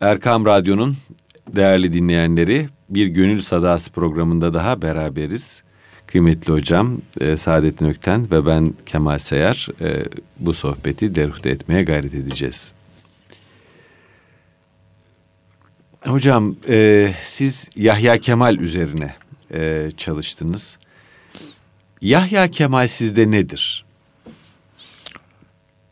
Erkam Radyo'nun değerli dinleyenleri bir Gönül Sadası programında daha beraberiz. Kıymetli hocam e, Saadettin Ökten ve ben Kemal Seyar e, bu sohbeti deruhte etmeye gayret edeceğiz. Hocam e, siz Yahya Kemal üzerine e, çalıştınız. Yahya Kemal sizde nedir?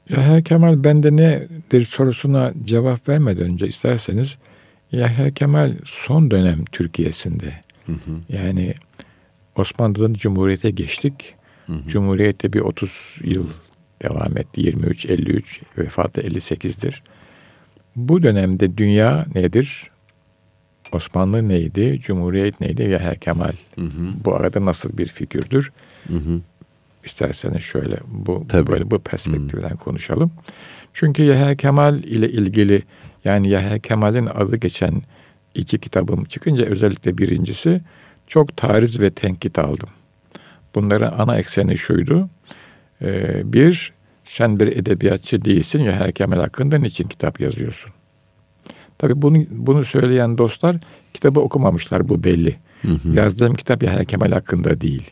Yahya Kemal bende nedir sorusuna cevap vermeden önce isterseniz Yahya Kemal son dönem Türkiye'sinde hı hı. yani Osmanlı'dan Cumhuriyet'e geçtik. Hı hı. Cumhuriyet'te bir 30 yıl devam etti. 23, 53, vefatı 58'dir. Bu dönemde dünya nedir? Osmanlı neydi? Cumhuriyet neydi? Yahya Kemal. Hı hı. Bu arada nasıl bir figürdür? Hı hı. İsterseniz şöyle bu Tabii. böyle bu perspektiften hı. konuşalım. Çünkü Yahya Kemal ile ilgili yani Yahya Kemal'in adı geçen iki kitabım çıkınca özellikle birincisi çok tariz ve tenkit aldım. Bunların ana ekseni şuydu. Ee, bir, sen bir edebiyatçı değilsin Yahya Kemal hakkında niçin kitap yazıyorsun? Tabii bunu, bunu söyleyen dostlar kitabı okumamışlar bu belli. Hı hı. Yazdığım kitap Yahya Kemal hakkında değil.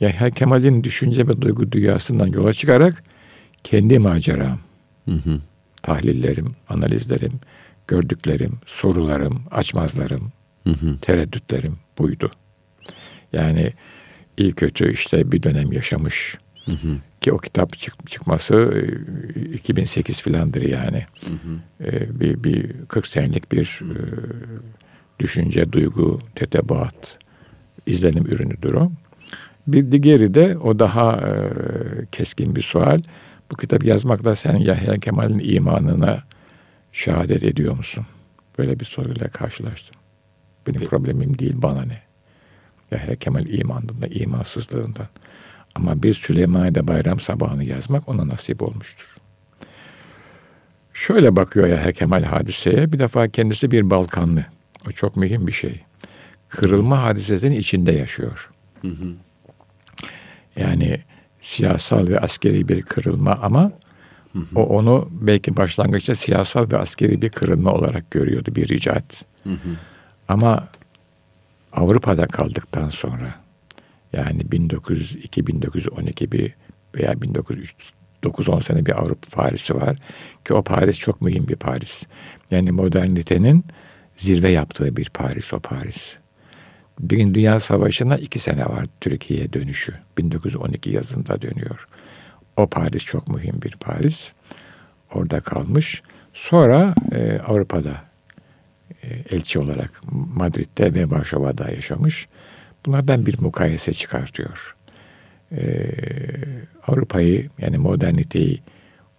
Yahya Kemal'in düşünce ve duygu dünyasından yola çıkarak kendi maceram, hı hı. tahlillerim, analizlerim, gördüklerim, sorularım, açmazlarım, hı hı. tereddütlerim buydu. Yani iyi kötü işte bir dönem yaşamış. Hı hı. Ki o kitap çık, çıkması 2008 e, filandır yani. Hı hı. Ee, bir, bir 40 senelik bir e, düşünce, duygu, tetebaat, izlenim ürünüdür o. Bir diğeri de o daha e, keskin bir sual. Bu kitap yazmakla sen Yahya Kemal'in imanına şehadet ediyor musun? Böyle bir soruyla karşılaştım. Benim problemim değil bana ne? Yahya Kemal imandığında, imansızlığından. Ama bir Süleymaniye bayram sabahını yazmak ona nasip olmuştur. Şöyle bakıyor Yahya Kemal hadiseye. Bir defa kendisi bir Balkanlı. O çok mühim bir şey. Kırılma hadisesinin içinde yaşıyor. Hı hı. Yani siyasal ve askeri bir kırılma ama hı hı. o onu belki başlangıçta siyasal ve askeri bir kırılma olarak görüyordu bir icat. Hı hı. Ama Avrupa'da kaldıktan sonra yani 1902 1912 bir veya 1909 10 sene bir Avrupa Paris'i var ki o Paris çok mühim bir Paris. Yani modernitenin zirve yaptığı bir Paris o Paris. Birinci Dünya Savaşı'na iki sene var Türkiye'ye dönüşü. 1912 yazında dönüyor. O Paris çok mühim bir Paris. Orada kalmış. Sonra e, Avrupa'da e, elçi olarak Madrid'de ve Varşova'da yaşamış. Bunlardan bir mukayese çıkartıyor. Ee, Avrupa'yı yani moderniteyi,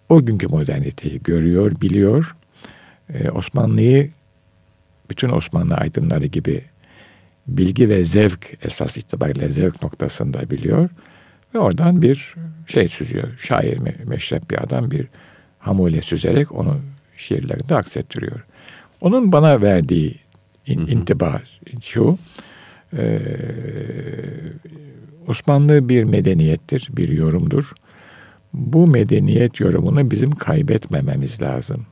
o günkü moderniteyi görüyor, biliyor. Ee, Osmanlı'yı bütün Osmanlı aydınları gibi bilgi ve zevk esas itibariyle zevk noktasında biliyor. Ve oradan bir şey süzüyor. Şair, meşrep bir adam bir hamule süzerek onu şiirlerinde aksettiriyor. Onun bana verdiği in, hı hı. intiba şu, e, Osmanlı bir medeniyettir, bir yorumdur. Bu medeniyet yorumunu bizim kaybetmememiz lazım.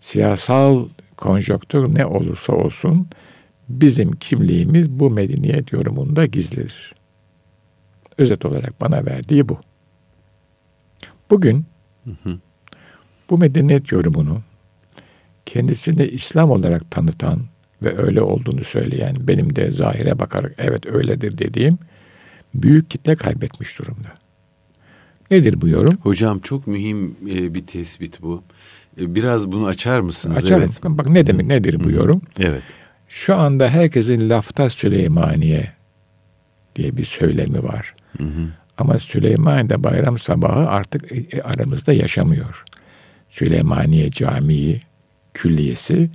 Siyasal konjonktür ne olursa olsun bizim kimliğimiz bu medeniyet yorumunda gizlidir. Özet olarak bana verdiği bu. Bugün hı hı. bu medeniyet yorumunu kendisini İslam olarak tanıtan ve öyle olduğunu söyleyen, benim de zahire bakarak evet öyledir dediğim büyük kitle kaybetmiş durumda. Nedir bu yorum? Hocam çok mühim e, bir tespit bu. E, biraz bunu açar mısınız? Açarım. Evet. Bak ne demek nedir bu yorum? Evet. Şu anda herkesin lafta Süleymaniye diye bir söylemi var. Hı hı. Ama Süleymaniye'de bayram sabahı artık e, aramızda yaşamıyor. Süleymaniye Camii külliyesi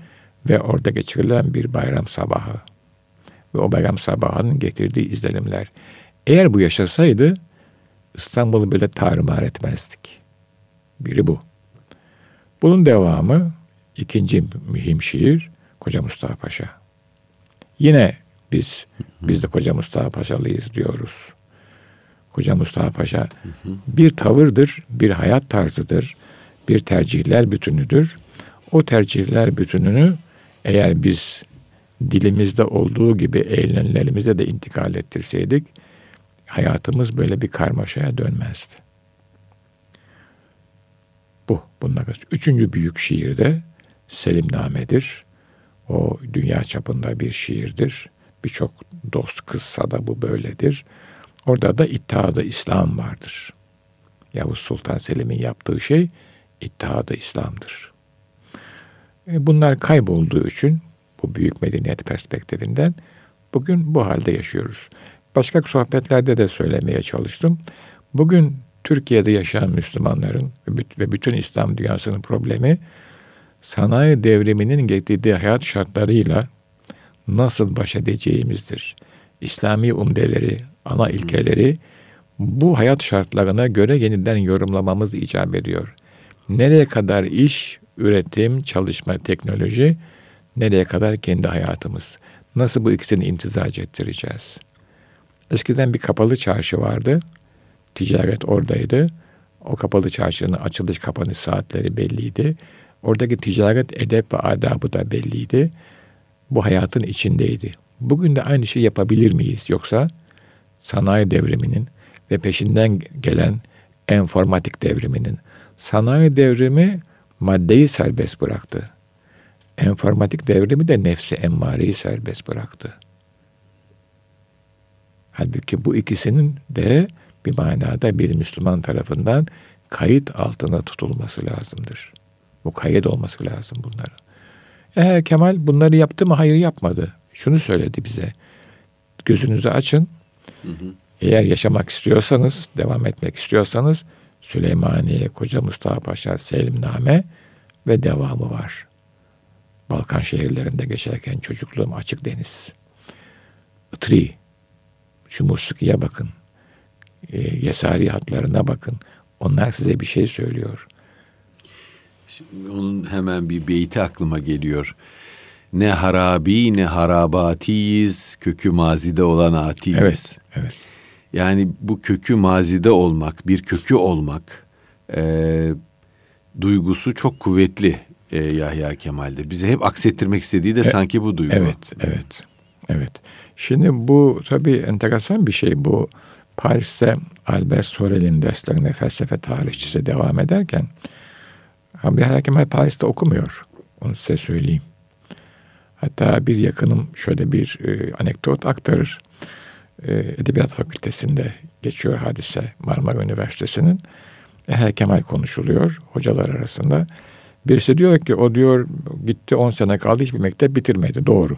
ve orada geçirilen bir bayram sabahı ve o bayram sabahının getirdiği izlenimler. Eğer bu yaşasaydı İstanbul'u böyle tarumar etmezdik. Biri bu. Bunun devamı ikinci mühim şiir Koca Mustafa Paşa. Yine biz biz de Koca Mustafa Paşalıyız diyoruz. Koca Mustafa Paşa bir tavırdır, bir hayat tarzıdır, bir tercihler bütünüdür O tercihler bütününü eğer biz dilimizde olduğu gibi eylemlerimize de intikal ettirseydik hayatımız böyle bir karmaşaya dönmezdi. Bu bunlar. Üçüncü büyük şiir de Selimname'dir. O dünya çapında bir şiirdir. Birçok dost kızsa da bu böyledir. Orada da İttihadı İslam vardır. Yavuz Sultan Selim'in yaptığı şey İttihadı İslam'dır. E, bunlar kaybolduğu için bu büyük medeniyet perspektifinden bugün bu halde yaşıyoruz. Başka sohbetlerde de söylemeye çalıştım. Bugün Türkiye'de yaşayan Müslümanların ve bütün İslam dünyasının problemi sanayi devriminin getirdiği hayat şartlarıyla nasıl baş edeceğimizdir. İslami umdeleri, ana ilkeleri bu hayat şartlarına göre yeniden yorumlamamız icap ediyor. Nereye kadar iş, üretim, çalışma, teknoloji, nereye kadar kendi hayatımız? Nasıl bu ikisini imtizac ettireceğiz? Eskiden bir kapalı çarşı vardı. Ticaret oradaydı. O kapalı çarşının açılış kapanış saatleri belliydi. Oradaki ticaret edep ve adabı da belliydi. Bu hayatın içindeydi. Bugün de aynı şeyi yapabilir miyiz? Yoksa sanayi devriminin ve peşinden gelen enformatik devriminin sanayi devrimi maddeyi serbest bıraktı. Enformatik devrimi de nefsi emmareyi serbest bıraktı. Halbuki bu ikisinin de bir manada bir Müslüman tarafından kayıt altına tutulması lazımdır. Bu kayıt olması lazım bunların. Eğer Kemal bunları yaptı mı? Hayır yapmadı. Şunu söyledi bize. Gözünüzü açın. Hı hı. Eğer yaşamak istiyorsanız, devam etmek istiyorsanız Süleymaniye, Koca Mustafa Paşa, Selimname ve devamı var. Balkan şehirlerinde geçerken çocukluğum açık deniz. Itri, şu Musiki'ye bakın. E, Yesari hatlarına bakın. Onlar size bir şey söylüyor. Şimdi onun hemen bir beyti aklıma geliyor. Ne harabi ne harabatiyiz, kökü mazide olan atiyiz. Evet, evet. Yani bu kökü mazide olmak, bir kökü olmak e, duygusu çok kuvvetli e, Yahya Kemal'de. Bize hep aksettirmek istediği de e, sanki bu duygu. Evet, evet, evet. Şimdi bu tabii enteresan bir şey. Bu Paris'te Albert Sorel'in derslerine felsefe tarihçisi devam ederken Yahya Kemal Paris'te okumuyor. Onu size söyleyeyim. Hatta bir yakınım şöyle bir e, anekdot aktarır. E, Edebiyat Fakültesi'nde geçiyor hadise Marmara Üniversitesi'nin. Yahya Kemal konuşuluyor hocalar arasında. Birisi diyor ki o diyor gitti 10 sene kaldı hiçbir mektep bitirmedi. Doğru.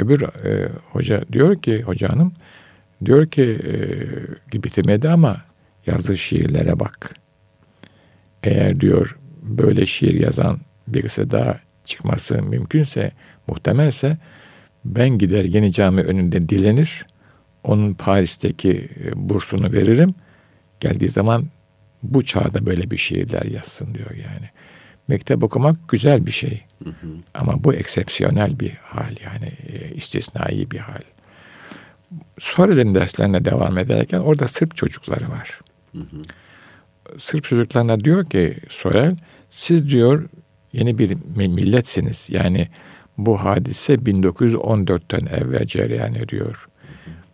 Öbür e, hoca diyor ki hoca hanım diyor ki e, bitirmedi ama yazdığı şiirlere bak. Eğer diyor böyle şiir yazan birisi daha çıkması mümkünse, muhtemelse ben gider yeni cami önünde dilenir. Onun Paris'teki e, bursunu veririm. Geldiği zaman bu çağda böyle bir şiirler yazsın diyor yani. Mektep okumak güzel bir şey. Hı hı. Ama bu eksepsiyonel bir hal yani e, istisnai bir hal. Sonradan derslerine devam ederken orada Sırp çocukları var. Hı hı. Sırp çocuklarına diyor ki Sorel siz diyor yeni bir milletsiniz. Yani bu hadise 1914'ten evvel cereyan ediyor.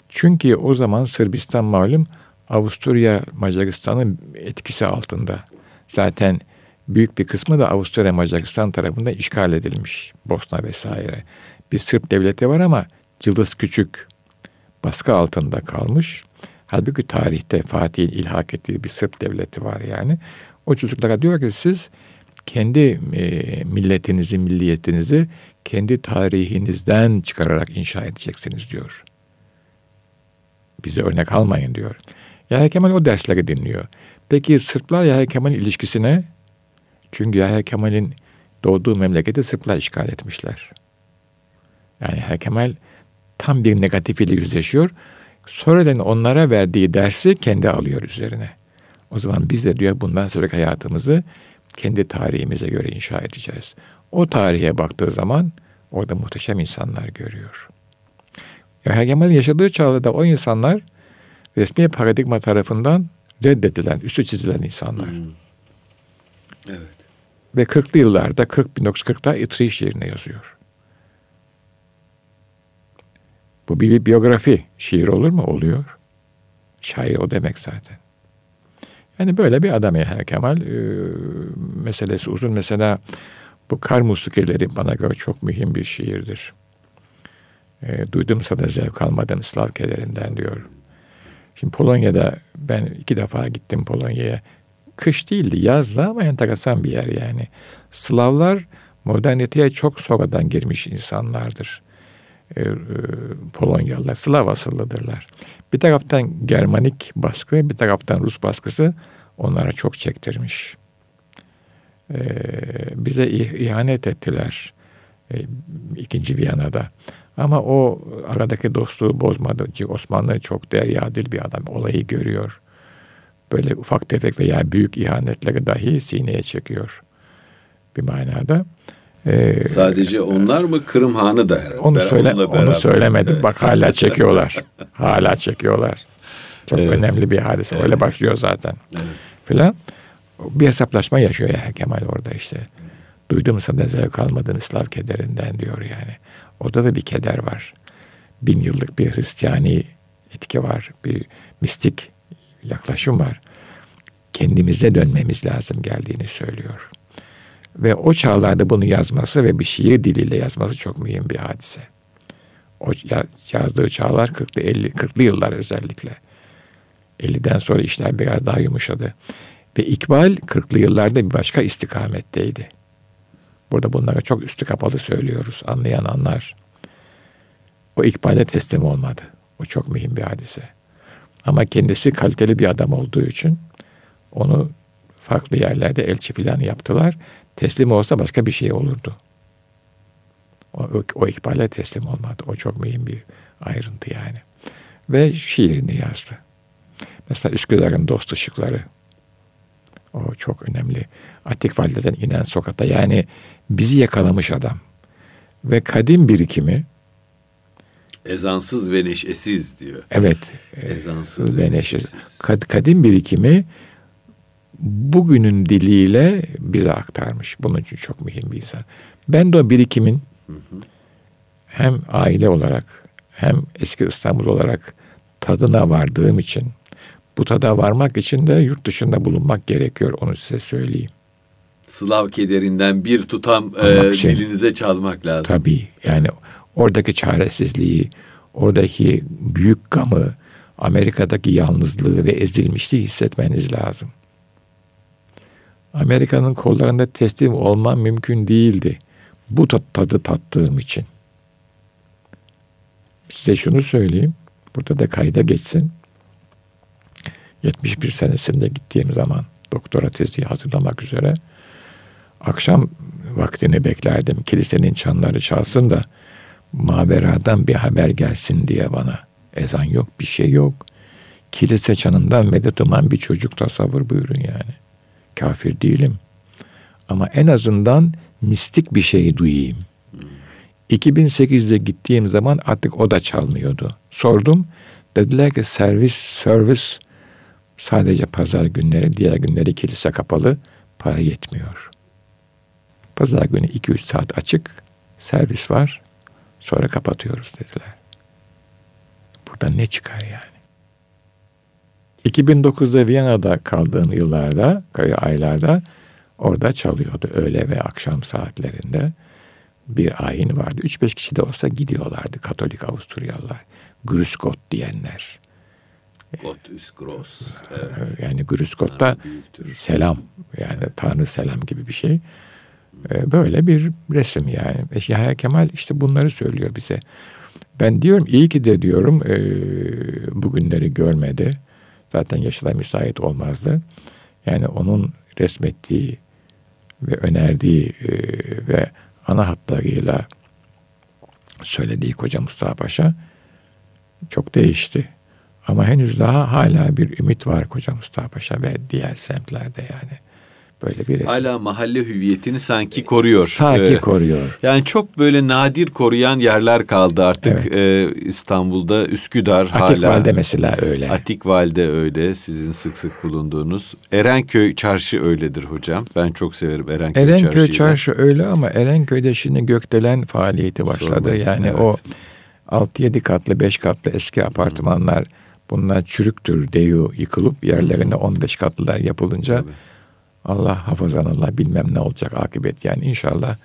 Çünkü o zaman Sırbistan malum Avusturya Macaristan'ın etkisi altında. Zaten büyük bir kısmı da Avusturya Macaristan tarafından işgal edilmiş. Bosna vesaire. Bir Sırp devleti var ama cılız küçük. Baskı altında kalmış. Halbuki tarihte Fatih'in ilhak ettiği bir Sırp devleti var yani. O çocuklara diyor ki siz kendi e, milletinizi, milliyetinizi kendi tarihinizden çıkararak inşa edeceksiniz diyor. Bize örnek almayın diyor. Yahya Kemal o dersleri dinliyor. Peki Sırplar Yahya Kemal ilişkisine? Çünkü Yahya Kemal'in doğduğu memleketi Sırplar işgal etmişler. Yani Yahya Kemal tam bir negatif ile yüzleşiyor. Sonradan onlara verdiği dersi kendi alıyor üzerine. O zaman biz de diyor bundan sonraki hayatımızı kendi tarihimize göre inşa edeceğiz. O tarihe baktığı zaman orada muhteşem insanlar görüyor. Yahya Kemal'in yaşadığı çağda o insanlar resmi paradigma tarafından reddedilen, üstü çizilen insanlar. Hmm. Evet. Ve 40'lı yıllarda 40 1940'da İtri şiirine yazıyor. Bu bir, biyografi şiir olur mu? Oluyor. Şair o demek zaten. Yani böyle bir adam Yahya Kemal. E, meselesi uzun. Mesela bu kar musikeleri bana göre çok mühim bir şiirdir. E, duydumsa da zevk almadım Slav kederinden diyor. Şimdi Polonya'da ben iki defa gittim Polonya'ya. Kış değildi yazdı ama enteresan bir yer yani. Slavlar moderniteye çok sonradan girmiş insanlardır. E, e, Polonyalılar Slav asıllıdırlar. Bir taraftan Germanik baskı, bir taraftan Rus baskısı onlara çok çektirmiş. E, bize ihanet ettiler ikinci Viyana'da. Ama o aradaki dostluğu bozmadı. Osmanlı çok deryadil bir adam. Olayı görüyor. Böyle ufak tefek veya büyük ihanetleri dahi sineye çekiyor. Bir manada. Ee, Sadece onlar mı Kırım Hanı da herhalde. Onu, söyle, onu söylemedim. Bak hala çekiyorlar. hala çekiyorlar. Çok evet. önemli bir hadise. Evet. Öyle başlıyor zaten. Evet. Filan. Bir hesaplaşma yaşıyor ya Kemal orada işte. Duydum sana zevk almadın Slav kederinden diyor yani. Orada da bir keder var. Bin yıllık bir Hristiyani etki var. Bir mistik yaklaşım var. Kendimize dönmemiz lazım geldiğini söylüyor. Ve o çağlarda bunu yazması ve bir şiir diliyle yazması çok mühim bir hadise. O yazdığı çağlar 40'lı 50 40'lı yıllar özellikle. 50'den sonra işler biraz daha yumuşadı. Ve İkbal 40'lı yıllarda bir başka istikametteydi. Burada bunlara çok üstü kapalı söylüyoruz. Anlayan anlar. O ikbale teslim olmadı. O çok mühim bir hadise. Ama kendisi kaliteli bir adam olduğu için onu farklı yerlerde elçi filan yaptılar. Teslim olsa başka bir şey olurdu. O, o, o ikbale teslim olmadı. O çok mühim bir ayrıntı yani. Ve şiirini yazdı. Mesela Üsküdar'ın dost ışıkları. O çok önemli. Atik Valide'den inen sokakta yani bizi yakalamış adam. Ve kadim birikimi Ezansız ve neşesiz diyor. Evet. Ezansız ve neşesiz. Kad, kadim birikimi bugünün diliyle bize aktarmış. Bunun için çok mühim bir insan. Ben de o birikimin hem aile olarak hem eski İstanbul olarak tadına vardığım için bu tada varmak için de yurt dışında bulunmak gerekiyor. Onu size söyleyeyim. Slav kederinden bir tutam e, şey, dilinize çalmak lazım. Tabii yani oradaki çaresizliği, oradaki büyük gamı, Amerika'daki yalnızlığı ve ezilmişliği hissetmeniz lazım. Amerika'nın kollarında teslim olmam mümkün değildi. Bu tadı tattığım için. Size şunu söyleyeyim. Burada da kayda geçsin. 71 senesinde gittiğim zaman doktora tezi hazırlamak üzere akşam vaktini beklerdim. Kilisenin çanları çalsın da maveradan bir haber gelsin diye bana. Ezan yok, bir şey yok. Kilise çanından medet bir çocuk tasavvur buyurun yani. Kafir değilim. Ama en azından mistik bir şey duyayım. 2008'de gittiğim zaman artık o da çalmıyordu. Sordum. Dediler ki servis, servis sadece pazar günleri, diğer günleri kilise kapalı, para yetmiyor. Pazar günü 2-3 saat açık, servis var, sonra kapatıyoruz dediler. Buradan ne çıkar yani? 2009'da Viyana'da kaldığım yıllarda, aylarda orada çalıyordu öğle ve akşam saatlerinde. Bir ayin vardı. 3-5 kişi de olsa gidiyorlardı Katolik Avusturyalılar. Grüskot diyenler. Gott ist groß. Evet. Yani Grüskot'ta selam yani Tanrı selam gibi bir şey. Ee, böyle bir resim yani. Yahya Kemal işte bunları söylüyor bize. Ben diyorum iyi ki de diyorum e, bugünleri görmedi. Zaten yaşı da müsait olmazdı. Yani onun resmettiği ve önerdiği e, ve ana hatlarıyla söylediği Koca Mustafa Paşa çok değişti. Ama henüz daha hala bir ümit var Koca Mustafa Paşa ve diğer semtlerde yani. Böyle bir resim. Hala mahalle hüviyetini sanki koruyor. Sanki ee, koruyor. Yani çok böyle nadir koruyan yerler kaldı artık evet. ee, İstanbul'da. Üsküdar Atik hala. Atikval'de mesela öyle. Atikval'de öyle sizin sık sık bulunduğunuz. Erenköy Çarşı öyledir hocam. Ben çok severim Erenköy, Erenköy Çarşı'yı. Erenköy Çarşı öyle ama Erenköy'de şimdi gökdelen faaliyeti başladı. Sormayın. Yani evet. o 6-7 katlı 5 katlı eski apartmanlar... Hmm Bunlar çürüktür deyu yıkılıp yerlerine 15 katlılar yapılınca Tabii. Allah hafızan Allah bilmem ne olacak akıbet. Yani inşallah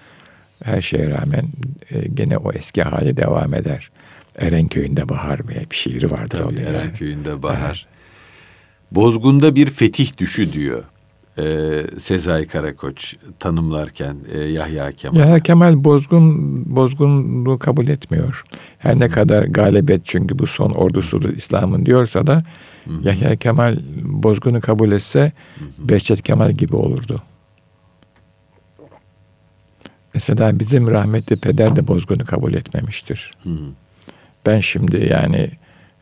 her şeye rağmen e, gene o eski hali devam eder. Erenköy'ünde bahar veya bir şiiri vardır. Tabii Erenköy'ünde yani. bahar. Bozgunda bir fetih düşü diyor e, Sezai Karakoç tanımlarken e, Yahya Kemal. Yahya Kemal bozgun bozgunluğu kabul etmiyor. Her ne kadar galibiyet çünkü bu son ordusudur İslam'ın diyorsa da Hı-hı. Yahya Kemal bozgunu kabul etse Hı-hı. Behçet Kemal gibi olurdu. Mesela bizim rahmetli peder de bozgunu kabul etmemiştir. Hı-hı. Ben şimdi yani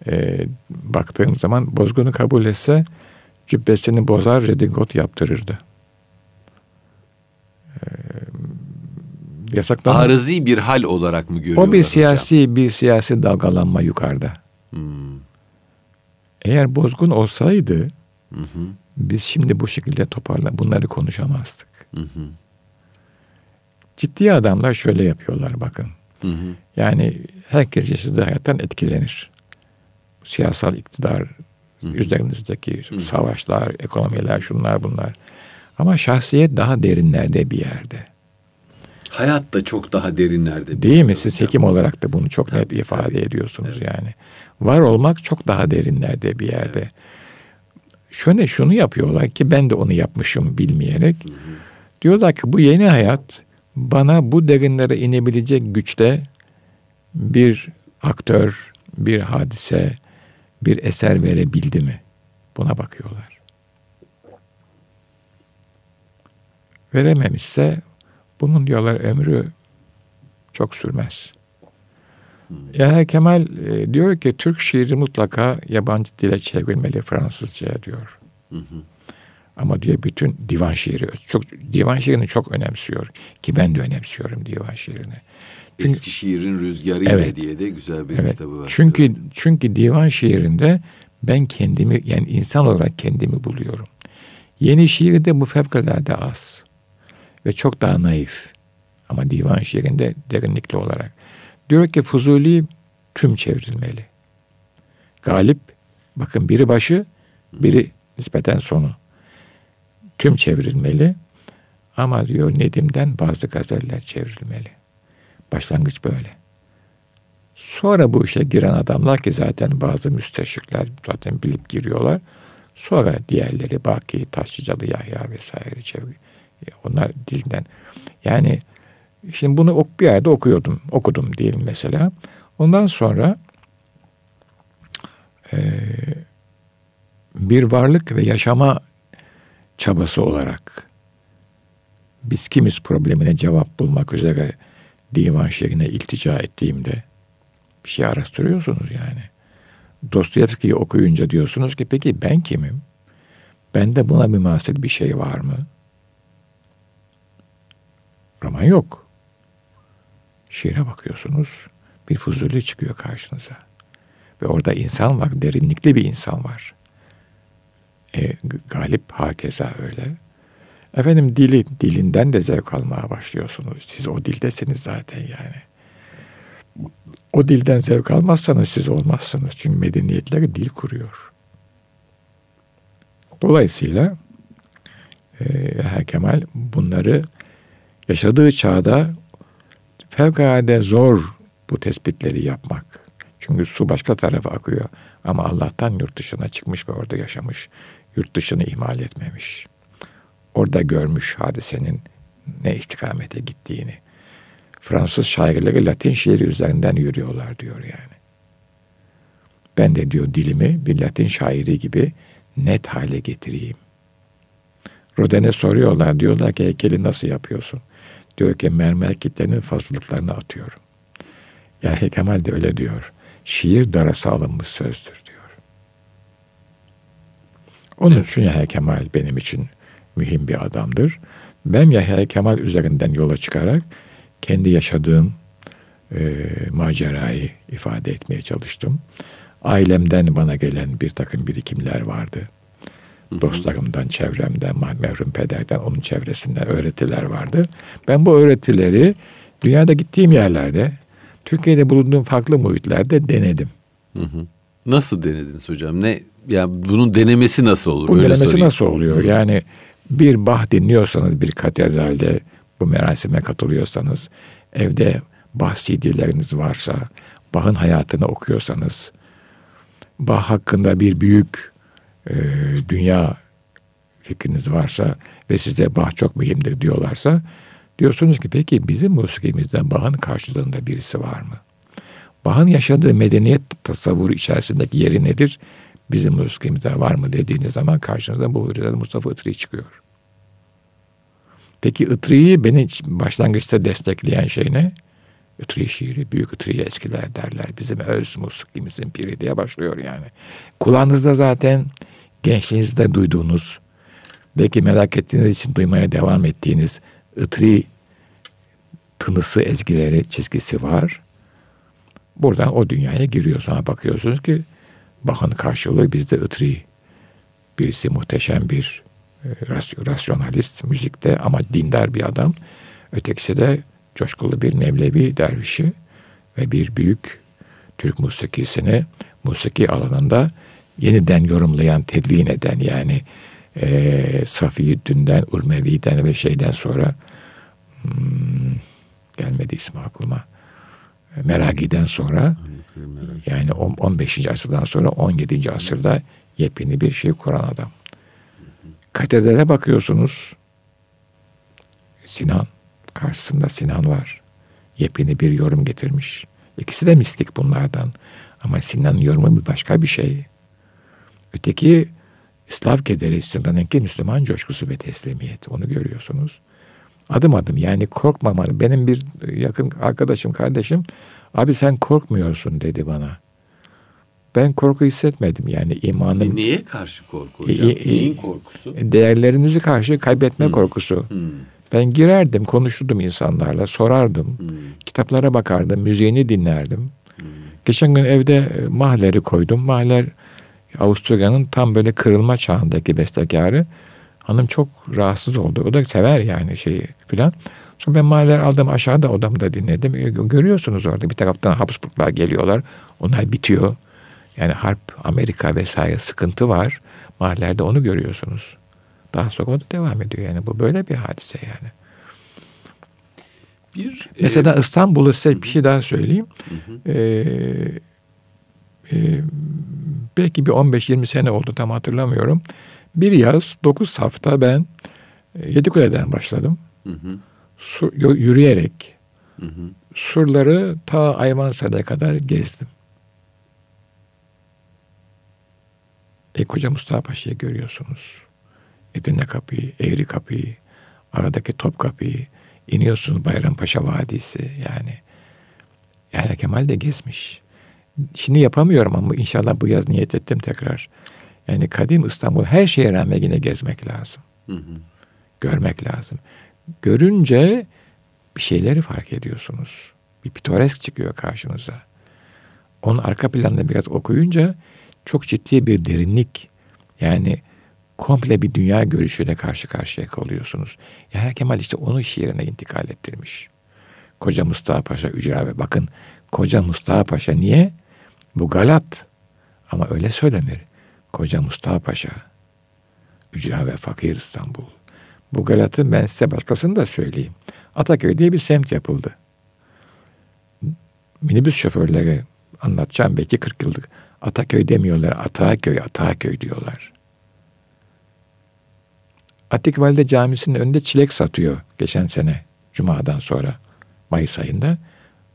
e, baktığım zaman bozgunu kabul etse cübbesini bozar, redingot yaptırırdı. Ee, yasaklama. Arızi bir hal olarak mı görüyorlar O bir siyasi hocam? bir siyasi dalgalanma yukarıda. Hmm. Eğer bozgun olsaydı hı hı. biz şimdi bu şekilde toparla bunları konuşamazdık. Hı hı. Ciddi adamlar şöyle yapıyorlar bakın. Hı hı. Yani herkes yaşadığı hayattan etkilenir. Siyasal iktidar Hı-hı. Üzerinizdeki savaşlar, ekonomiler, şunlar bunlar. Ama şahsiyet daha derinlerde bir yerde. Hayat da çok daha derinlerde. Değil mi? Siz hekim olarak da bunu çok tabii, net ifade tabii. ediyorsunuz evet. yani. Var olmak çok daha derinlerde bir yerde. Evet. Şöyle şunu yapıyorlar ki ben de onu yapmışım bilmeyerek. Hı hı. Diyorlar ki bu yeni hayat bana bu derinlere inebilecek güçte bir aktör, bir hadise, bir eser verebildi mi? Buna bakıyorlar. Verememişse bunun diyorlar ömrü çok sürmez. Yahya Kemal e, diyor ki Türk şiiri mutlaka yabancı dile çevrilmeli Fransızcaya diyor. Hı hı. Ama diyor bütün divan şiiri çok divan şiirini çok önemsiyor ki ben de önemsiyorum divan şiirini. Çünkü, Eski şiirin rüzgarı evet, diye de güzel bir evet, kitabı var. Çünkü çünkü divan şiirinde ben kendimi yani insan olarak kendimi buluyorum. Yeni şiirde bu fevkalade az ve çok daha naif. Ama divan şiirinde derinlikli olarak. Diyor ki Fuzuli tüm çevrilmeli. Galip, bakın biri başı, biri nispeten sonu. Tüm çevrilmeli. Ama diyor Nedim'den bazı gazeller çevrilmeli. Başlangıç böyle. Sonra bu işe giren adamlar ki zaten bazı müsteşrikler zaten bilip giriyorlar. Sonra diğerleri Baki, Taşlıcalı Yahya vesaire çeviri. Onlar dilden. Yani şimdi bunu bir yerde okuyordum. Okudum diyelim mesela. Ondan sonra e, bir varlık ve yaşama çabası olarak biz kimiz problemine cevap bulmak üzere divan şehrine iltica ettiğimde bir şey araştırıyorsunuz yani. Dostoyevski'yi okuyunca diyorsunuz ki peki ben kimim? Bende buna mümasil bir şey var mı? Roman yok. Şiire bakıyorsunuz. Bir fuzuli çıkıyor karşınıza. Ve orada insan var. Derinlikli bir insan var. E, Galip hakeza öyle. Efendim dili, dilinden de zevk almaya başlıyorsunuz. Siz o dildesiniz zaten yani. O dilden zevk almazsanız siz olmazsınız. Çünkü medeniyetleri dil kuruyor. Dolayısıyla e, Kemal bunları yaşadığı çağda fevkalade zor bu tespitleri yapmak. Çünkü su başka tarafa akıyor. Ama Allah'tan yurt dışına çıkmış ve orada yaşamış. Yurt dışını ihmal etmemiş orada görmüş hadisenin ne istikamete gittiğini. Fransız şairleri Latin şiiri üzerinden yürüyorlar diyor yani. Ben de diyor dilimi bir Latin şairi gibi net hale getireyim. Rodin'e soruyorlar diyorlar ki heykeli nasıl yapıyorsun? Diyor ki mermer kitlenin fazlalıklarını atıyorum. Ya Kemal de öyle diyor. Şiir darası alınmış sözdür diyor. Onun evet. için ya Kemal benim için mühim bir adamdır. Ben Yahya Kemal üzerinden yola çıkarak kendi yaşadığım e, macerayı ifade etmeye çalıştım. Ailemden bana gelen bir takım birikimler vardı. Dostlarımdan, çevremden, merhum pederden, onun çevresinden öğretiler vardı. Ben bu öğretileri dünyada gittiğim yerlerde, Türkiye'de bulunduğum farklı muhitlerde denedim. Hı hı. Nasıl denediniz hocam? Ne yani bunun denemesi nasıl olur? Bunun Öyle denemesi sorayım. nasıl oluyor? Yani bir bah dinliyorsanız bir katedralde bu merasime katılıyorsanız, evde bah CD'leriniz varsa, Bach'ın hayatını okuyorsanız, Bach hakkında bir büyük e, dünya fikriniz varsa ve size Bach çok mühimdir diyorlarsa, diyorsunuz ki peki bizim musikimizden Bach'ın karşılığında birisi var mı? Bach'ın yaşadığı medeniyet tasavvuru içerisindeki yeri nedir? Bizim musikimizde var mı dediğiniz zaman karşınıza bu hürriyet Mustafa Itri çıkıyor. Peki Itri'yi beni başlangıçta destekleyen şey ne? Itri şiiri, büyük Itri'ye eskiler derler. Bizim öz musikimizin piri diye başlıyor yani. Kulağınızda zaten gençliğinizde duyduğunuz, belki merak ettiğiniz için duymaya devam ettiğiniz Itri tınısı, ezgileri, çizgisi var. Buradan o dünyaya giriyor. Sonra bakıyorsunuz ki bakın karşılığı bizde Itri. Birisi muhteşem bir e, rasyonalist müzikte ama dindar bir adam. Ötekisi de coşkulu bir Mevlevi dervişi ve bir büyük Türk musikisini musiki alanında yeniden yorumlayan, tedvin eden yani e, Safiyyüddin'den, Urmevi'den ve şeyden sonra hmm, gelmedi ismi aklıma. Meragi'den sonra yani 15. asırdan sonra 17. asırda yepyeni bir şey kuran adam. Katedrale bakıyorsunuz. Sinan. Karşısında Sinan var. Yepyeni bir yorum getirmiş. İkisi de mistik bunlardan. Ama Sinan'ın yorumu bir başka bir şey. Öteki İslav kederi Sinan'ınki Müslüman coşkusu ve teslimiyet. Onu görüyorsunuz. Adım adım yani korkmamalı. Benim bir yakın arkadaşım, kardeşim abi sen korkmuyorsun dedi bana. Ben korku hissetmedim yani imanım. E niye karşı korku hocam? E, e, Neyin korkusu? Değerlerinizi karşı kaybetme hmm. korkusu. Hmm. Ben girerdim, konuşurdum insanlarla, sorardım. Hmm. Kitaplara bakardım, müziğini dinlerdim. Hmm. Geçen gün evde e, Mahler'i koydum. Mahler Avusturya'nın tam böyle kırılma çağındaki bestekarı. Hanım çok rahatsız oldu. O da sever yani şeyi filan. Sonra ben Mahler aldım aşağıda odamda dinledim. E, görüyorsunuz orada bir taraftan Habsburglar geliyorlar. Onlar bitiyor. Yani harp, Amerika vesaire sıkıntı var. Mahallerde onu görüyorsunuz. Daha sonra o da devam ediyor yani. Bu böyle bir hadise yani. Bir, Mesela e, İstanbul'u size bir şey daha söyleyeyim. Hı hı. Ee, e, belki bir 15-20 sene oldu tam hatırlamıyorum. Bir yaz 9 hafta ben e, Yedikule'den başladım. Hı hı. Sur, yürüyerek hı hı. surları ta Ayvansa'da kadar gezdim. E, Koca Mustafa Paşa'yı görüyorsunuz. Edirne Kapı'yı, Eğri Kapı'yı, aradaki Top Kapı'yı, iniyorsunuz Bayrampaşa Vadisi yani. Yahya Kemal de gezmiş. Şimdi yapamıyorum ama inşallah bu yaz niyet ettim tekrar. Yani kadim İstanbul her şeye rağmen yine gezmek lazım. Hı hı. Görmek lazım. Görünce bir şeyleri fark ediyorsunuz. Bir pitoresk çıkıyor karşınıza. Onun arka planını biraz okuyunca çok ciddi bir derinlik yani komple bir dünya görüşüyle karşı karşıya kalıyorsunuz. Yahya Kemal işte onu şiirine intikal ettirmiş. Koca Mustafa Paşa ücra ve bakın Koca Mustafa Paşa niye? Bu Galat. Ama öyle söylenir. Koca Mustafa Paşa. Ücra ve Fakir İstanbul. Bu Galat'ın ben size başkasını da söyleyeyim. Ataköy diye bir semt yapıldı. Minibüs şoförleri anlatacağım belki 40 yıllık Ataköy demiyorlar. Ataköy, Ataköy diyorlar. Atik Valide Camisi'nin önünde çilek satıyor geçen sene Cuma'dan sonra Mayıs ayında.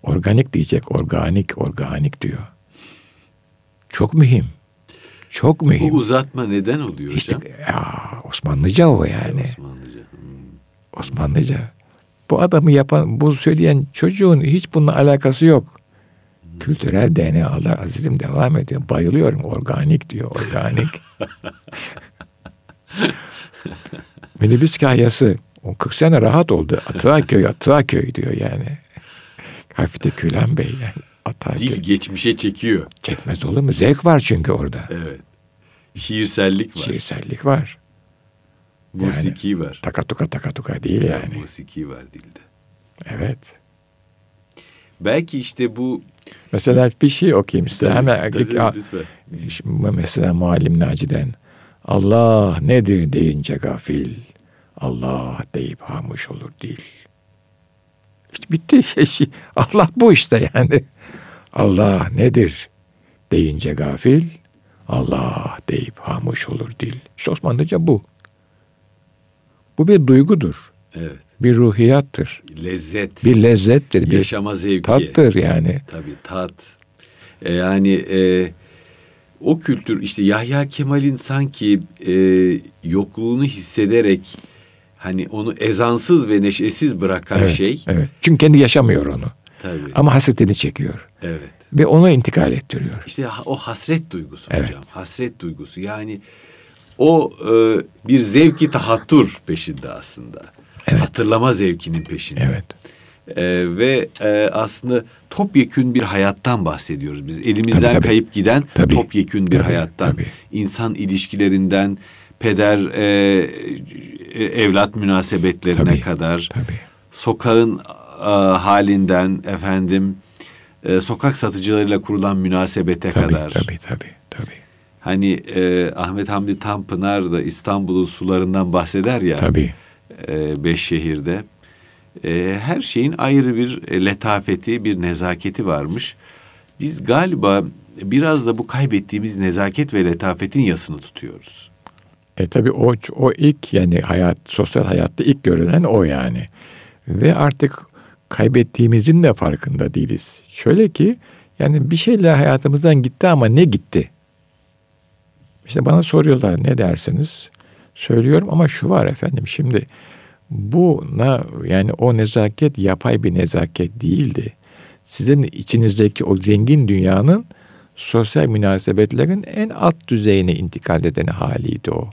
Organik diyecek, organik, organik diyor. Çok mühim. Çok mühim. Bu uzatma neden oluyor işte, hocam? Ya, Osmanlıca o yani. Osmanlıca. Hmm. Osmanlıca. Bu adamı yapan, bu söyleyen çocuğun hiç bununla alakası yok. Kültürel DNA'lar azizim devam ediyor. Bayılıyorum. Organik diyor. Organik. minibüs kahyası. O 40 sene rahat oldu. Atıaköy, Atıaköy diyor yani. Hafif de Külen Bey yani. Atıaköy. Dil geçmişe çekiyor. Çekmez olur mu? Zevk var çünkü orada. Evet. Şiirsellik var. Şiirsellik var. Musiki var. Takatuka takatuka değil yani. Musiki var dilde. Evet. Belki işte bu Mesela bir şey okuyayım size. Tabii, Hemen tabii, Aa, lütfen. Şimdi mesela Muallim Naci'den Allah nedir deyince gafil Allah deyip hamuş olur dil. Bitti şey, şey. Allah bu işte yani. Allah nedir deyince gafil Allah deyip hamuş olur dil. İşte Osmanlıca bu. Bu bir duygudur. Evet. Bir ruhiyattır. Lezzet. Bir lezzettir. Bir yaşama zevki. tattır yani. Tabii tat. E, yani e, o kültür işte Yahya Kemal'in sanki e, yokluğunu hissederek hani onu ezansız ve neşesiz bırakan Evet, şey. evet. Çünkü kendi yaşamıyor onu. Tabii. Ama hasretini çekiyor. Evet. Ve onu intikal ettiriyor. İşte o hasret duygusu Evet. hocam. Hasret duygusu. Yani o e, bir zevki tahattür peşinde aslında. Evet. Hatırlama zevkinin peşinde. Evet. E, ve e, aslında topyekün bir hayattan bahsediyoruz biz. Elimizden Tabii, tabii. kayıp giden Tabii. topyekün bir Tabii, hayattan. tabii. insan ilişkilerinden, peder e, e, evlat münasebetlerine Tabii. kadar Tabii. sokağın e, halinden efendim e, sokak satıcılarıyla kurulan münasebete Tabii, kadar. tabii, tabii, tabii. Hani e, Ahmet Hamdi Tanpınar da İstanbul'un sularından bahseder ya. Tabii. e, beş şehirde. E, her şeyin ayrı bir e, letafeti, bir nezaketi varmış. Biz galiba biraz da bu kaybettiğimiz nezaket ve letafetin yasını tutuyoruz. E tabii o, o ilk yani hayat, sosyal hayatta ilk görülen o yani. Ve artık kaybettiğimizin de farkında değiliz. Şöyle ki yani bir şeyler hayatımızdan gitti ama ne gitti? İşte bana soruyorlar ne dersiniz? Söylüyorum ama şu var efendim şimdi buna yani o nezaket yapay bir nezaket değildi. Sizin içinizdeki o zengin dünyanın sosyal münasebetlerin en alt düzeyine intikal eden haliydi o.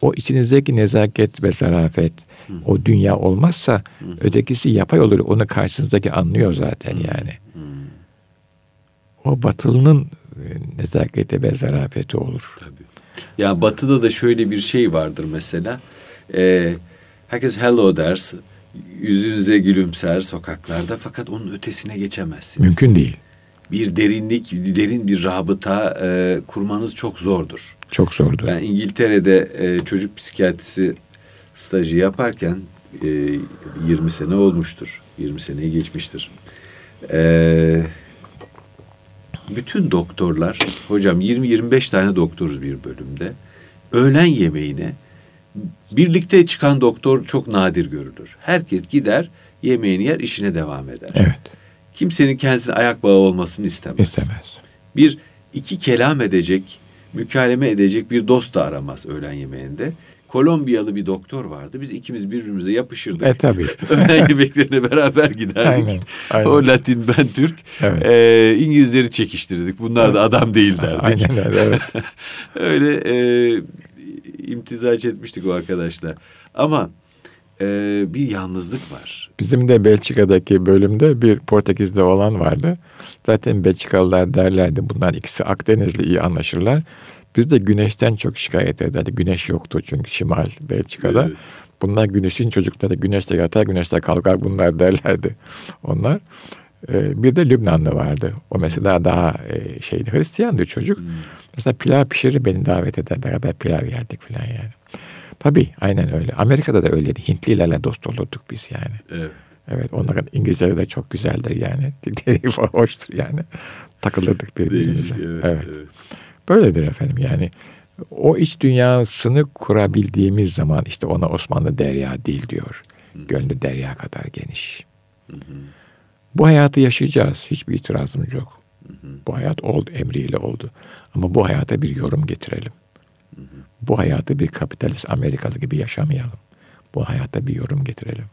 O içinizdeki nezaket ve zarafet, o dünya olmazsa ötekisi yapay olur. Onu karşınızdaki anlıyor zaten yani. O batılının e, nezaketi ve zarafeti olur. Tabii. Ya batıda da şöyle bir şey vardır mesela. E, herkes hello der, yüzünüze gülümser sokaklarda fakat onun ötesine geçemezsiniz. Mümkün değil. Bir derinlik, derin bir rabıta e, kurmanız çok zordur. Çok zordu. Ben İngiltere'de e, çocuk psikiyatrisi stajı yaparken e, 20 sene olmuştur. 20 seneyi geçmiştir. E, bütün doktorlar, hocam 20-25 tane doktoruz bir bölümde. Öğlen yemeğine birlikte çıkan doktor çok nadir görülür. Herkes gider, yemeğini yer, işine devam eder. Evet. Kimsenin kendisine ayak bağı olmasını istemez. istemez. Bir iki kelam edecek, mükaleme edecek bir dost da aramaz öğlen yemeğinde. Kolombiyalı bir doktor vardı. Biz ikimiz birbirimize yapışırdık. E tabii. öğlen yemeklerine beraber giderdik. Aynen, aynen. O Latin ben Türk. Evet. Ee, İngilizleri çekiştirdik. Bunlar da adam değil derdik. Aynen öyle. Evet. Öyle e, imtizaç etmiştik o arkadaşla. Ama e, bir yalnızlık var. Bizim de Belçika'daki bölümde bir Portekizli olan vardı. Zaten Belçikalılar derlerdi bunlar ikisi Akdenizli iyi anlaşırlar. Biz de güneşten çok şikayet ederdik. Güneş yoktu çünkü şimal Belçika'da. Evet. Bunlar güneşin çocukları güneşte yatar güneşte kalkar bunlar derlerdi. Onlar. Ee, bir de Lübnanlı vardı. O mesela daha e, şeydi Hristiyandı çocuk. Mesela pilav pişirir beni davet eder. Beraber pilav yerdik falan yani. Tabii aynen öyle. Amerika'da da öyleydi. Hintlilerle dost olurduk biz yani. Evet. Evet onların İngilizceleri de çok güzeldir yani. Hoştur yani. Takılırdık birbirimize. Evet, evet. evet. Böyledir efendim yani. O iç dünyasını kurabildiğimiz zaman işte ona Osmanlı derya değil diyor. Gönlü derya kadar geniş. Bu hayatı yaşayacağız. Hiçbir itirazımız yok. Bu hayat oldu, emriyle oldu. Ama bu hayata bir yorum getirelim. Bu hayatı bir kapitalist Amerikalı gibi yaşamayalım. Bu hayata bir yorum getirelim.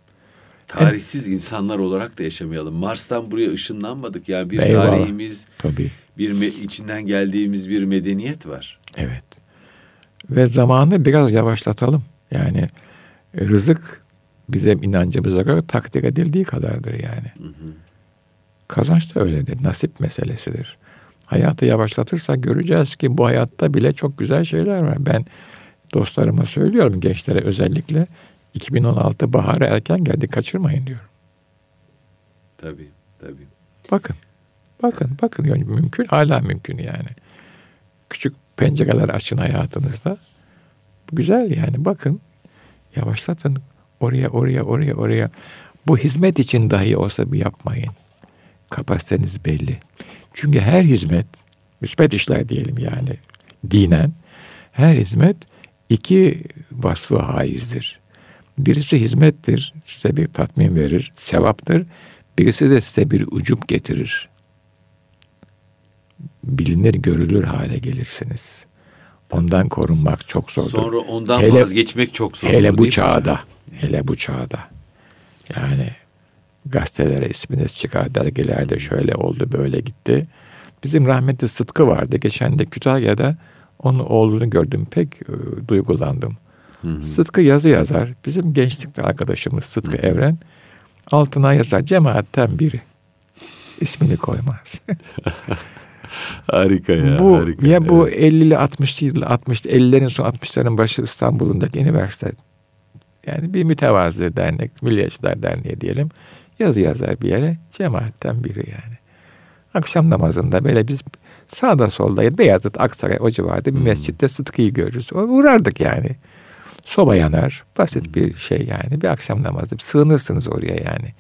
Tarihsiz insanlar olarak da yaşamayalım. Mars'tan buraya ışınlanmadık. Yani bir Eyvallah. tarihimiz, Tabii. bir içinden geldiğimiz bir medeniyet var. Evet. Ve zamanı biraz yavaşlatalım. Yani rızık bize inancımıza göre takdir edildiği kadardır yani. Hı hı. Kazanç da öyledir. Nasip meselesidir. Hayatı yavaşlatırsak göreceğiz ki bu hayatta bile çok güzel şeyler var. Ben dostlarıma söylüyorum gençlere özellikle 2016 baharı erken geldi kaçırmayın diyorum. Tabii tabii. Bakın bakın bakın yani mümkün hala mümkün yani. Küçük pencereler açın hayatınızda. Güzel yani bakın yavaşlatın oraya oraya oraya oraya. Bu hizmet için dahi olsa bir yapmayın. Kapasiteniz belli. Çünkü her hizmet, müsbet işler diyelim yani dinen, her hizmet iki vasfı haizdir. Birisi hizmettir, size bir tatmin verir, sevaptır. Birisi de size bir ucup getirir. Bilinir, görülür hale gelirsiniz. Ondan korunmak çok zordur. Sonra ondan hele, vazgeçmek çok zor. Hele bu çağda, hele bu çağda. Yani gazetelere isminiz çıkar, dergilerde şöyle oldu, böyle gitti. Bizim rahmetli Sıtkı vardı. Geçen de Kütahya'da onun oğlunu gördüm. Pek e, duygulandım. Hı hı. Sıtkı yazı yazar. Bizim gençlikte arkadaşımız Sıtkı hı hı. Evren. Altına yazar cemaatten biri. İsmini koymaz. harika ya. Bu harika, ya evet. bu 50'li 60'lı yıl 60 50'lerin son 60'ların başı İstanbul'undaki üniversite yani bir mütevazı dernek, Milliyetçiler Derneği diyelim. Yazı yazar bir yere cemaatten biri yani. Akşam namazında böyle biz sağda solda Beyazıt, Aksaray o civarda bir hmm. mescitte Sıtkı'yı görürüz. Uğrardık yani. Soba yanar. Basit hmm. bir şey yani. Bir akşam namazı. Sığınırsınız oraya yani.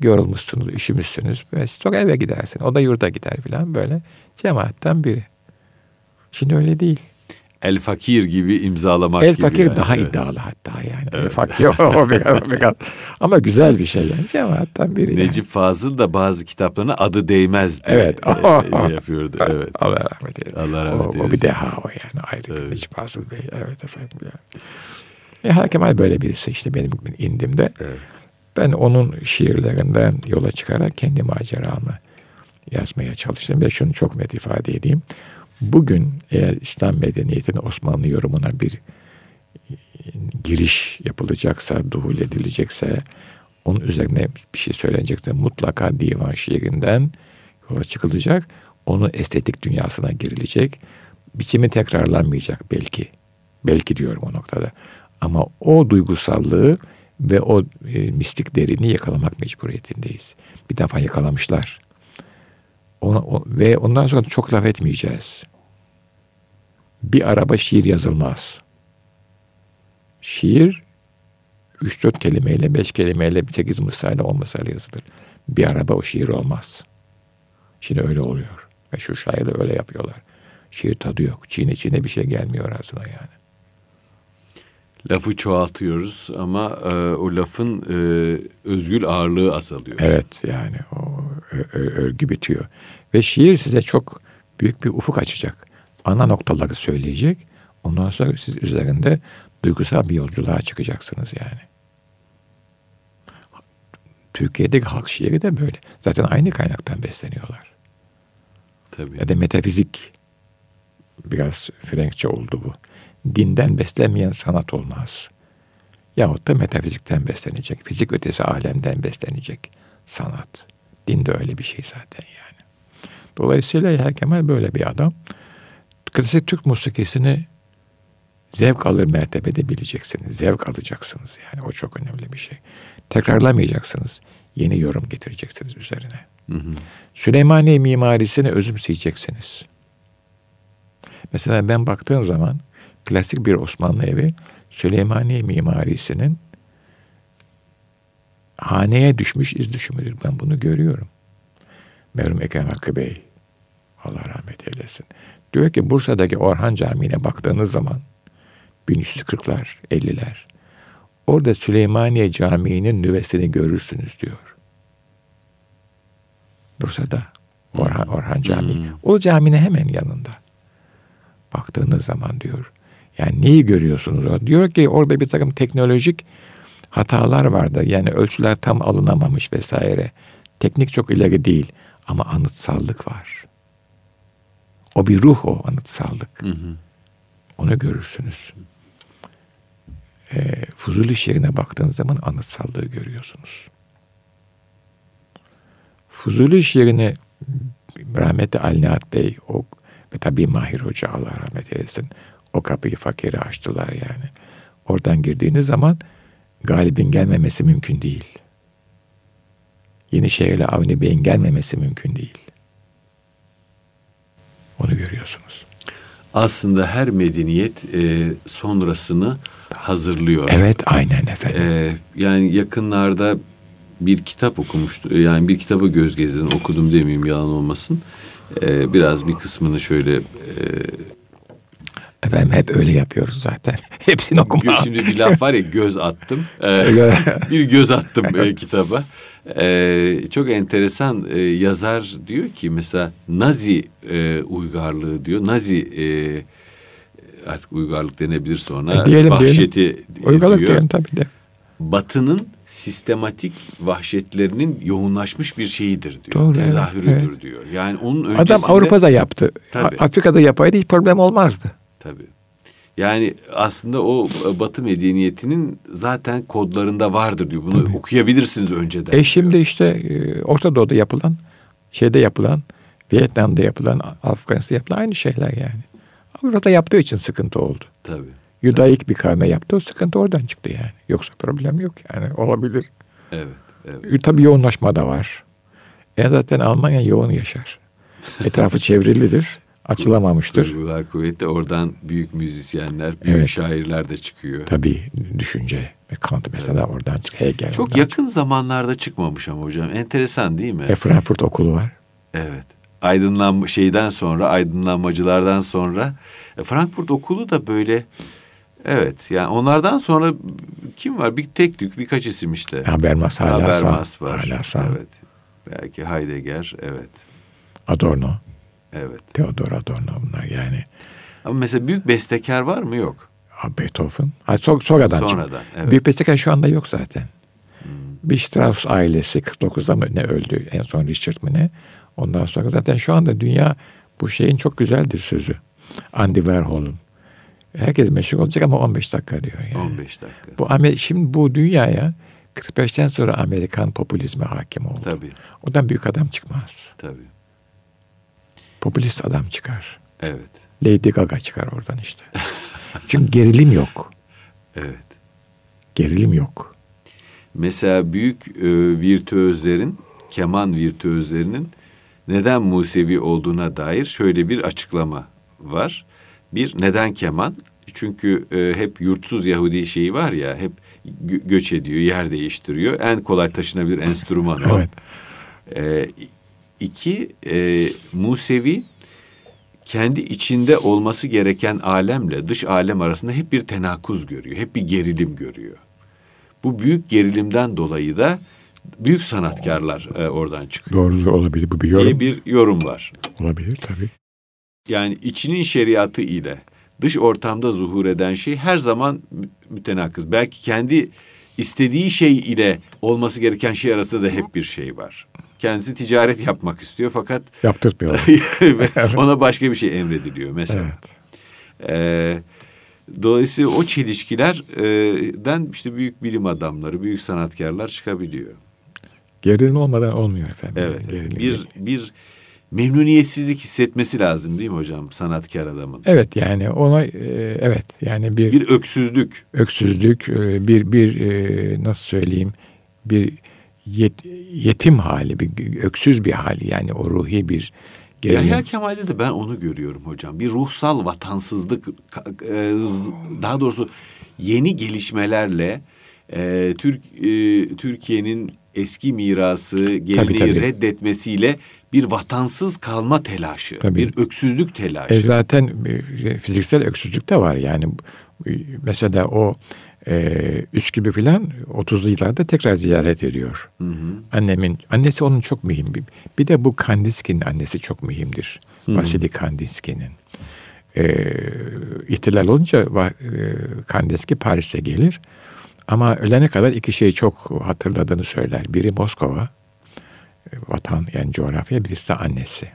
Yorulmuşsunuz, üşümüşsünüz. Böyle sonra eve gidersin. O da yurda gider falan böyle. Cemaatten biri. Şimdi öyle değil. El Fakir gibi imzalamak El gibi. Fakir yani. daha iddialı hatta yani. Evet. El Fakir o biraz, o biraz. Ama güzel bir şey yani. Cemaatten biri Necip yani. Fazıl da bazı kitaplarına adı değmez diye evet. e, şey yapıyordu. Evet. Allah rahmet eylesin. Allah rahmet eylesin. O, o bir deha o yani ayrı evet. Necip Fazıl Bey. Evet efendim yani. E, Hakemal böyle birisi işte benim indimde. Evet. Ben onun şiirlerinden yola çıkarak kendi maceramı yazmaya çalıştım ve şunu çok net ifade edeyim. Bugün eğer İslam medeniyetinin Osmanlı yorumuna bir giriş yapılacaksa, duhul edilecekse, onun üzerine bir şey söylenecekse mutlaka divan şiirinden yola çıkılacak. Onun estetik dünyasına girilecek. Biçimi tekrarlanmayacak belki. Belki diyorum o noktada. Ama o duygusallığı ve o e, mistik derinliği yakalamak mecburiyetindeyiz. Bir defa yakalamışlar. Ona, o, ve ondan sonra çok laf etmeyeceğiz. Bir araba şiir yazılmaz. Şiir 3-4 kelimeyle, 5 kelimeyle, 8 mısrayla, 10 mısrayla yazılır. Bir araba o şiir olmaz. Şimdi öyle oluyor. Ve şu şairler öyle yapıyorlar. Şiir tadı yok. Çiğne çiğne bir şey gelmiyor ağzına yani. Lafı çoğaltıyoruz ama e, o lafın e, özgül ağırlığı azalıyor. Evet yani o örgü bitiyor. Ve şiir size çok büyük bir ufuk açacak. Ana noktaları söyleyecek. Ondan sonra siz üzerinde duygusal bir yolculuğa çıkacaksınız yani. Türkiye'deki halk şiiri de böyle. Zaten aynı kaynaktan besleniyorlar. Tabii. Ya da metafizik biraz Frenkçe oldu bu. Dinden beslenmeyen sanat olmaz. Yahut da metafizikten beslenecek. Fizik ötesi alemden beslenecek sanat. Din de öyle bir şey zaten yani. Dolayısıyla Yahya Kemal böyle bir adam. Klasik Türk musikisini zevk alır mertebede bileceksiniz. Zevk alacaksınız yani o çok önemli bir şey. Tekrarlamayacaksınız. Yeni yorum getireceksiniz üzerine. Hı hı. Süleymaniye mimarisini özümseyeceksiniz. Mesela ben baktığım zaman klasik bir Osmanlı evi Süleymaniye mimarisinin haneye düşmüş iz düşümüdür. Ben bunu görüyorum. Merhum Ekrem Hakkı Bey, Allah rahmet eylesin. Diyor ki Bursa'daki Orhan Camii'ne baktığınız zaman 1340'lar, 50'ler orada Süleymaniye Camii'nin nüvesini görürsünüz diyor. Bursa'da Orhan, Orhan Camii. Hmm. O caminin hemen yanında. Baktığınız zaman diyor. Yani neyi görüyorsunuz? Diyor ki orada bir takım teknolojik hatalar vardı. Yani ölçüler tam alınamamış vesaire. Teknik çok ileri değil ama anıtsallık var. O bir ruh o anıtsallık. Hı hı. Onu görürsünüz. e, Fuzuli şiirine baktığınız zaman anıtsallığı görüyorsunuz. Fuzuli şiirini rahmetli Ali Nihat Bey o, ve tabii Mahir Hoca Allah rahmet eylesin o kapıyı fakiri açtılar yani. Oradan girdiğiniz zaman galibin gelmemesi mümkün değil. Yenişehir'le Avni Bey'in gelmemesi mümkün değil. Onu görüyorsunuz. Aslında her medeniyet e, sonrasını hazırlıyor. Evet aynen efendim. E, yani yakınlarda bir kitap okumuştu. Yani bir kitabı göz gezdim okudum demeyeyim yalan olmasın. E, biraz bir kısmını şöyle e, Efendim hep öyle yapıyoruz zaten. Hepsini okuma. Şimdi bir laf var ya göz attım. Ee, bir göz attım e, kitaba. Ee, çok enteresan e, yazar diyor ki mesela Nazi e, uygarlığı diyor. Nazi e, artık uygarlık denebilir sonra. E, diyelim, vahşeti diyelim. Uygarlık diyor. diyelim tabii de. Batının sistematik vahşetlerinin yoğunlaşmış bir şeyidir diyor. Doğru, Tezahürüdür evet. diyor. Yani onun öncesinde... Adam Avrupa'da yaptı. Tabii. Afrika'da yapaydı hiç problem olmazdı. Tabii. Yani aslında o Batı medeniyetinin zaten kodlarında vardır diyor. Bunu Tabii. okuyabilirsiniz önceden. E şimdi diyor. işte e, Orta Doğu'da yapılan, şeyde yapılan, Vietnam'da yapılan, Afganistan'da yapılan aynı şeyler yani. Avrupa'da yaptığı için sıkıntı oldu. Tabii. Yudaik Tabii. bir kavme yaptı, o sıkıntı oradan çıktı yani. Yoksa problem yok yani, olabilir. Evet, evet. Tabii yoğunlaşma da var. E zaten Almanya yoğun yaşar. Etrafı çevrilidir açılamamıştır. Duygular kuvvetli. Oradan büyük müzisyenler, büyük evet. şairler de çıkıyor. Tabii düşünce ve Kant mesela evet. oradan çıkıyor. Hegel Çok yakın çıkıyor. zamanlarda çıkmamış ama hocam. Enteresan değil mi? E, Frankfurt okulu var. Evet. Aydınlanma şeyden sonra, aydınlanmacılardan sonra e, Frankfurt okulu da böyle Evet yani onlardan sonra kim var? Bir tek tük birkaç isim işte. Habermas hala Habermas var. Hala. Evet. Belki Heidegger evet. Adorno. Evet. Theodor Adorno bunlar yani. Ama mesela büyük bestekar var mı? Yok. Beethoven. Ha, so sonradan, sonradan evet. Büyük bestekar şu anda yok zaten. Hmm. Bir Strauss ailesi 49'da mı ne öldü? En son Richard mı ne? Ondan sonra zaten şu anda dünya bu şeyin çok güzeldir sözü. Andy Warhol'un. Herkes meşhur olacak ama 15 dakika diyor yani. 15 dakika. Bu şimdi bu dünyaya 45'ten sonra Amerikan popülizme hakim oldu. Tabii. Odan büyük adam çıkmaz. Tabii popülist adam çıkar. Evet. Lady Gaga çıkar oradan işte. Çünkü gerilim yok. Evet. Gerilim yok. Mesela büyük e, virtüözlerin, keman virtüözlerinin neden Musevi olduğuna dair şöyle bir açıklama var. Bir, neden keman? Çünkü e, hep yurtsuz Yahudi şeyi var ya, hep gö- göç ediyor, yer değiştiriyor. En kolay taşınabilir enstrüman o. evet. E, İki, e, Musevi kendi içinde olması gereken alemle dış alem arasında hep bir tenakuz görüyor. Hep bir gerilim görüyor. Bu büyük gerilimden dolayı da büyük sanatkarlar e, oradan çıkıyor. Doğru olabilir bu bir yorum. Diye bir yorum var. Olabilir tabii. Yani içinin şeriatı ile dış ortamda zuhur eden şey her zaman mütenakız. Belki kendi istediği şey ile olması gereken şey arasında da hep bir şey var. Kendisi ticaret yapmak istiyor fakat yaptırmıyor. ona başka bir şey emrediliyor mesela. Evet. Ee, dolayısıyla o çelişkilerden işte büyük bilim adamları, büyük sanatkarlar çıkabiliyor. Gerilim olmadan olmuyor efendim. Evet. Gerilim bir bir memnuniyetsizlik hissetmesi lazım değil mi hocam sanatkar adamın? Evet yani ona e, evet yani bir bir öksüzlük. Öksüzlük e, bir bir e, nasıl söyleyeyim bir yet, yetim hali, bir öksüz bir hali yani o ruhi bir gerilim. Yahya Kemal'de de ben onu görüyorum hocam. Bir ruhsal vatansızlık, e, daha doğrusu yeni gelişmelerle e, Türk e, Türkiye'nin eski mirası, geleneği tabii, tabii. reddetmesiyle bir vatansız kalma telaşı, tabii. bir öksüzlük telaşı. E zaten fiziksel öksüzlük de var yani. Mesela o e, gibi filan 30'lu yıllarda tekrar ziyaret ediyor. Hı hı. Annemin annesi onun çok mühim. Bir, bir de bu Kandinsky'nin annesi çok mühimdir. Hı Vasily Kandinsky'nin. E, ihtilal olunca e, Kandinsky Paris'e gelir. Ama ölene kadar iki şeyi çok hatırladığını söyler. Biri Moskova, e, vatan yani coğrafya, birisi de annesi.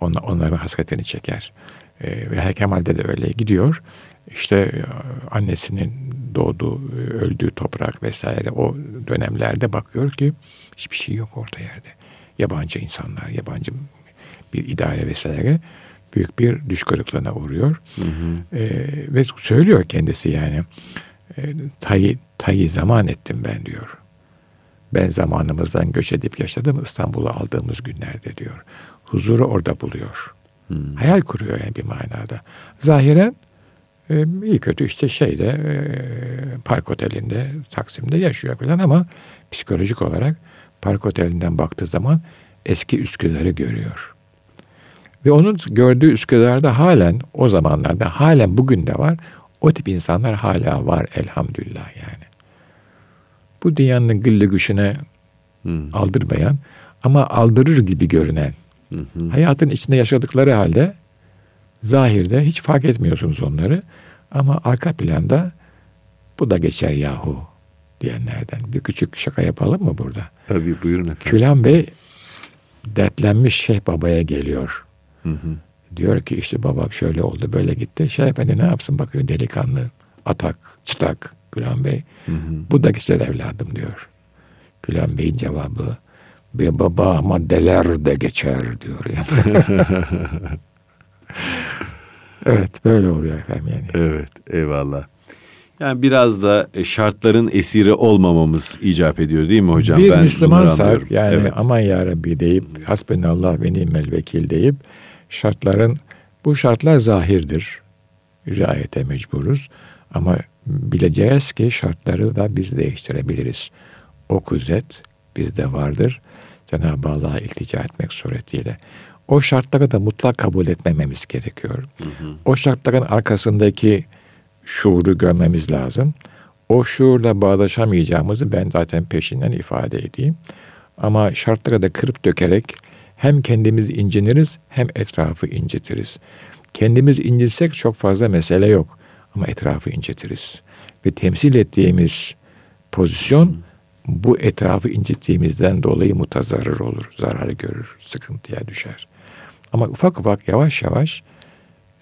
Onlar, onların hasretini çeker. E, ve Kemal'de de öyle gidiyor işte e, annesinin doğduğu, öldüğü toprak vesaire o dönemlerde bakıyor ki hiçbir şey yok orta yerde. Yabancı insanlar, yabancı bir idare vesaire büyük bir düş kırıklığına uğruyor. Hı hı. E, ve söylüyor kendisi yani e, tayı, tayı zaman ettim ben diyor. Ben zamanımızdan göç edip yaşadım İstanbul'u aldığımız günlerde diyor. Huzuru orada buluyor. Hmm. Hayal kuruyor yani bir manada. Zahiren e, iyi kötü işte şeyde e, park otelinde Taksim'de yaşıyor falan ama psikolojik olarak park otelinden baktığı zaman eski Üsküdar'ı görüyor. Ve onun gördüğü Üsküdar'da halen o zamanlarda halen bugün de var. O tip insanlar hala var elhamdülillah yani. Bu dünyanın gülle güçüne hmm. aldırmayan ama aldırır gibi görünen hı hayatın içinde yaşadıkları halde zahirde hiç fark etmiyorsunuz onları ama arka planda bu da geçer yahu diyenlerden bir küçük şaka yapalım mı burada? Tabii buyurun efendim. Külan Bey dertlenmiş Şeyh Baba'ya geliyor. Hı hı. Diyor ki işte babak şöyle oldu böyle gitti. Şeyh Efendi ne yapsın bakıyor delikanlı atak çıtak Gülen Bey. Hı hı. Bu da güzel evladım diyor. Gülen Bey'in cevabı bir baba maddeler de geçer diyor yani. evet böyle oluyor efendim yani. Evet eyvallah. Yani biraz da e, şartların esiri olmamamız icap ediyor değil mi hocam? Bir ben Müslümansak yani evet. aman ya Rabbi deyip hasbinallah ve nimel vekil deyip şartların bu şartlar zahirdir. Riayete mecburuz. Ama bileceğiz ki şartları da biz değiştirebiliriz. O kudret bizde vardır. Cenab-ı Allah'a iltica etmek suretiyle. O şartları da mutlak kabul etmememiz gerekiyor. Hı hı. O şartların arkasındaki şuuru görmemiz lazım. O şuurla bağdaşamayacağımızı ben zaten peşinden ifade edeyim. Ama şartları da kırıp dökerek hem kendimiz inciniriz hem etrafı incitiriz. Kendimiz incitsek çok fazla mesele yok ama etrafı incitiriz. Ve temsil ettiğimiz pozisyon bu etrafı incittiğimizden dolayı mutazarır olur, zararı görür, sıkıntıya düşer. Ama ufak ufak yavaş yavaş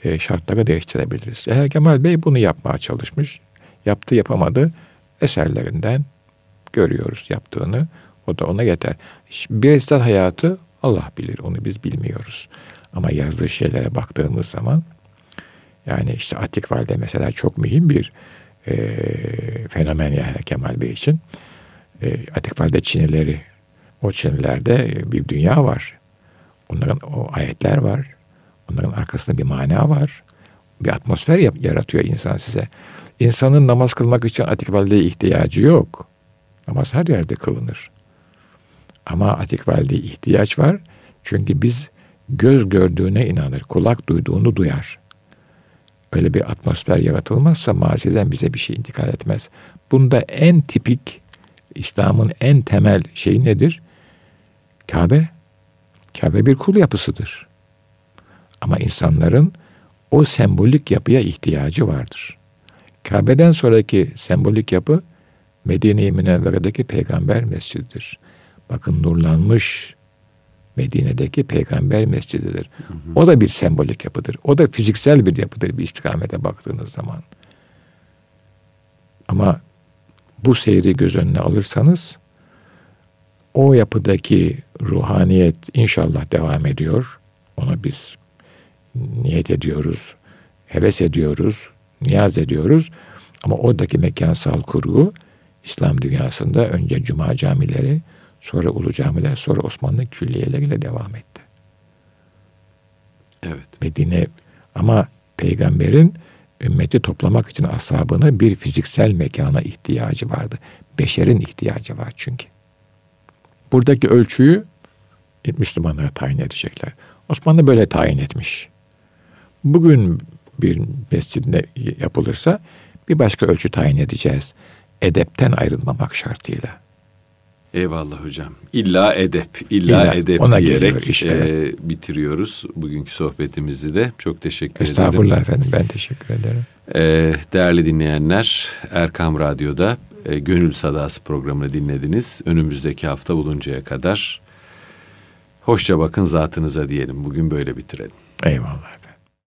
e, şartları değiştirebiliriz. Eğer Kemal Bey bunu yapmaya çalışmış, yaptı yapamadı eserlerinden görüyoruz yaptığını. O da ona yeter. Bir insan hayatı Allah bilir, onu biz bilmiyoruz. Ama yazdığı şeylere baktığımız zaman yani işte Atik Valide mesela çok mühim bir e, fenomen ya Kemal Bey için. E, Atik Valide Çinileri, o Çinilerde bir dünya var. Onların o ayetler var. Onların arkasında bir mana var. Bir atmosfer yaratıyor insan size. İnsanın namaz kılmak için Atik Valide'ye ihtiyacı yok. Namaz her yerde kılınır. Ama Atik Valide'ye ihtiyaç var. Çünkü biz göz gördüğüne inanır, kulak duyduğunu duyar. Öyle bir atmosfer yaratılmazsa maziden bize bir şey intikal etmez. Bunda en tipik İslam'ın en temel şeyi nedir? Kabe. Kabe bir kul yapısıdır. Ama insanların o sembolik yapıya ihtiyacı vardır. Kabe'den sonraki sembolik yapı Medine-i Münevvere'deki peygamber mescididir. Bakın nurlanmış Medine'deki peygamber mescididir. Hı hı. O da bir sembolik yapıdır. O da fiziksel bir yapıdır bir istikamete baktığınız zaman. Ama bu seyri göz önüne alırsanız o yapıdaki ruhaniyet inşallah devam ediyor. Ona biz niyet ediyoruz, heves ediyoruz, niyaz ediyoruz. Ama oradaki mekansal kurgu İslam dünyasında önce cuma camileri, sonra Ulu Camiler, sonra Osmanlı külliyeleriyle devam etti. Evet. Medine ama peygamberin ümmeti toplamak için ashabını bir fiziksel mekana ihtiyacı vardı. Beşerin ihtiyacı var çünkü. Buradaki ölçüyü Müslümanlara tayin edecekler. Osmanlı böyle tayin etmiş. Bugün bir mescidinde yapılırsa bir başka ölçü tayin edeceğiz. Edepten ayrılmamak şartıyla. Eyvallah hocam. İlla edep, illa, illa edep ona diyerek iş, evet. e, bitiriyoruz bugünkü sohbetimizi de. Çok teşekkür Estağfurullah ederim. Estağfurullah efendim ben teşekkür ederim. E, değerli dinleyenler Erkam Radyo'da e, Gönül Sadası programını dinlediniz. Önümüzdeki hafta buluncaya kadar hoşça bakın zatınıza diyelim. Bugün böyle bitirelim. Eyvallah.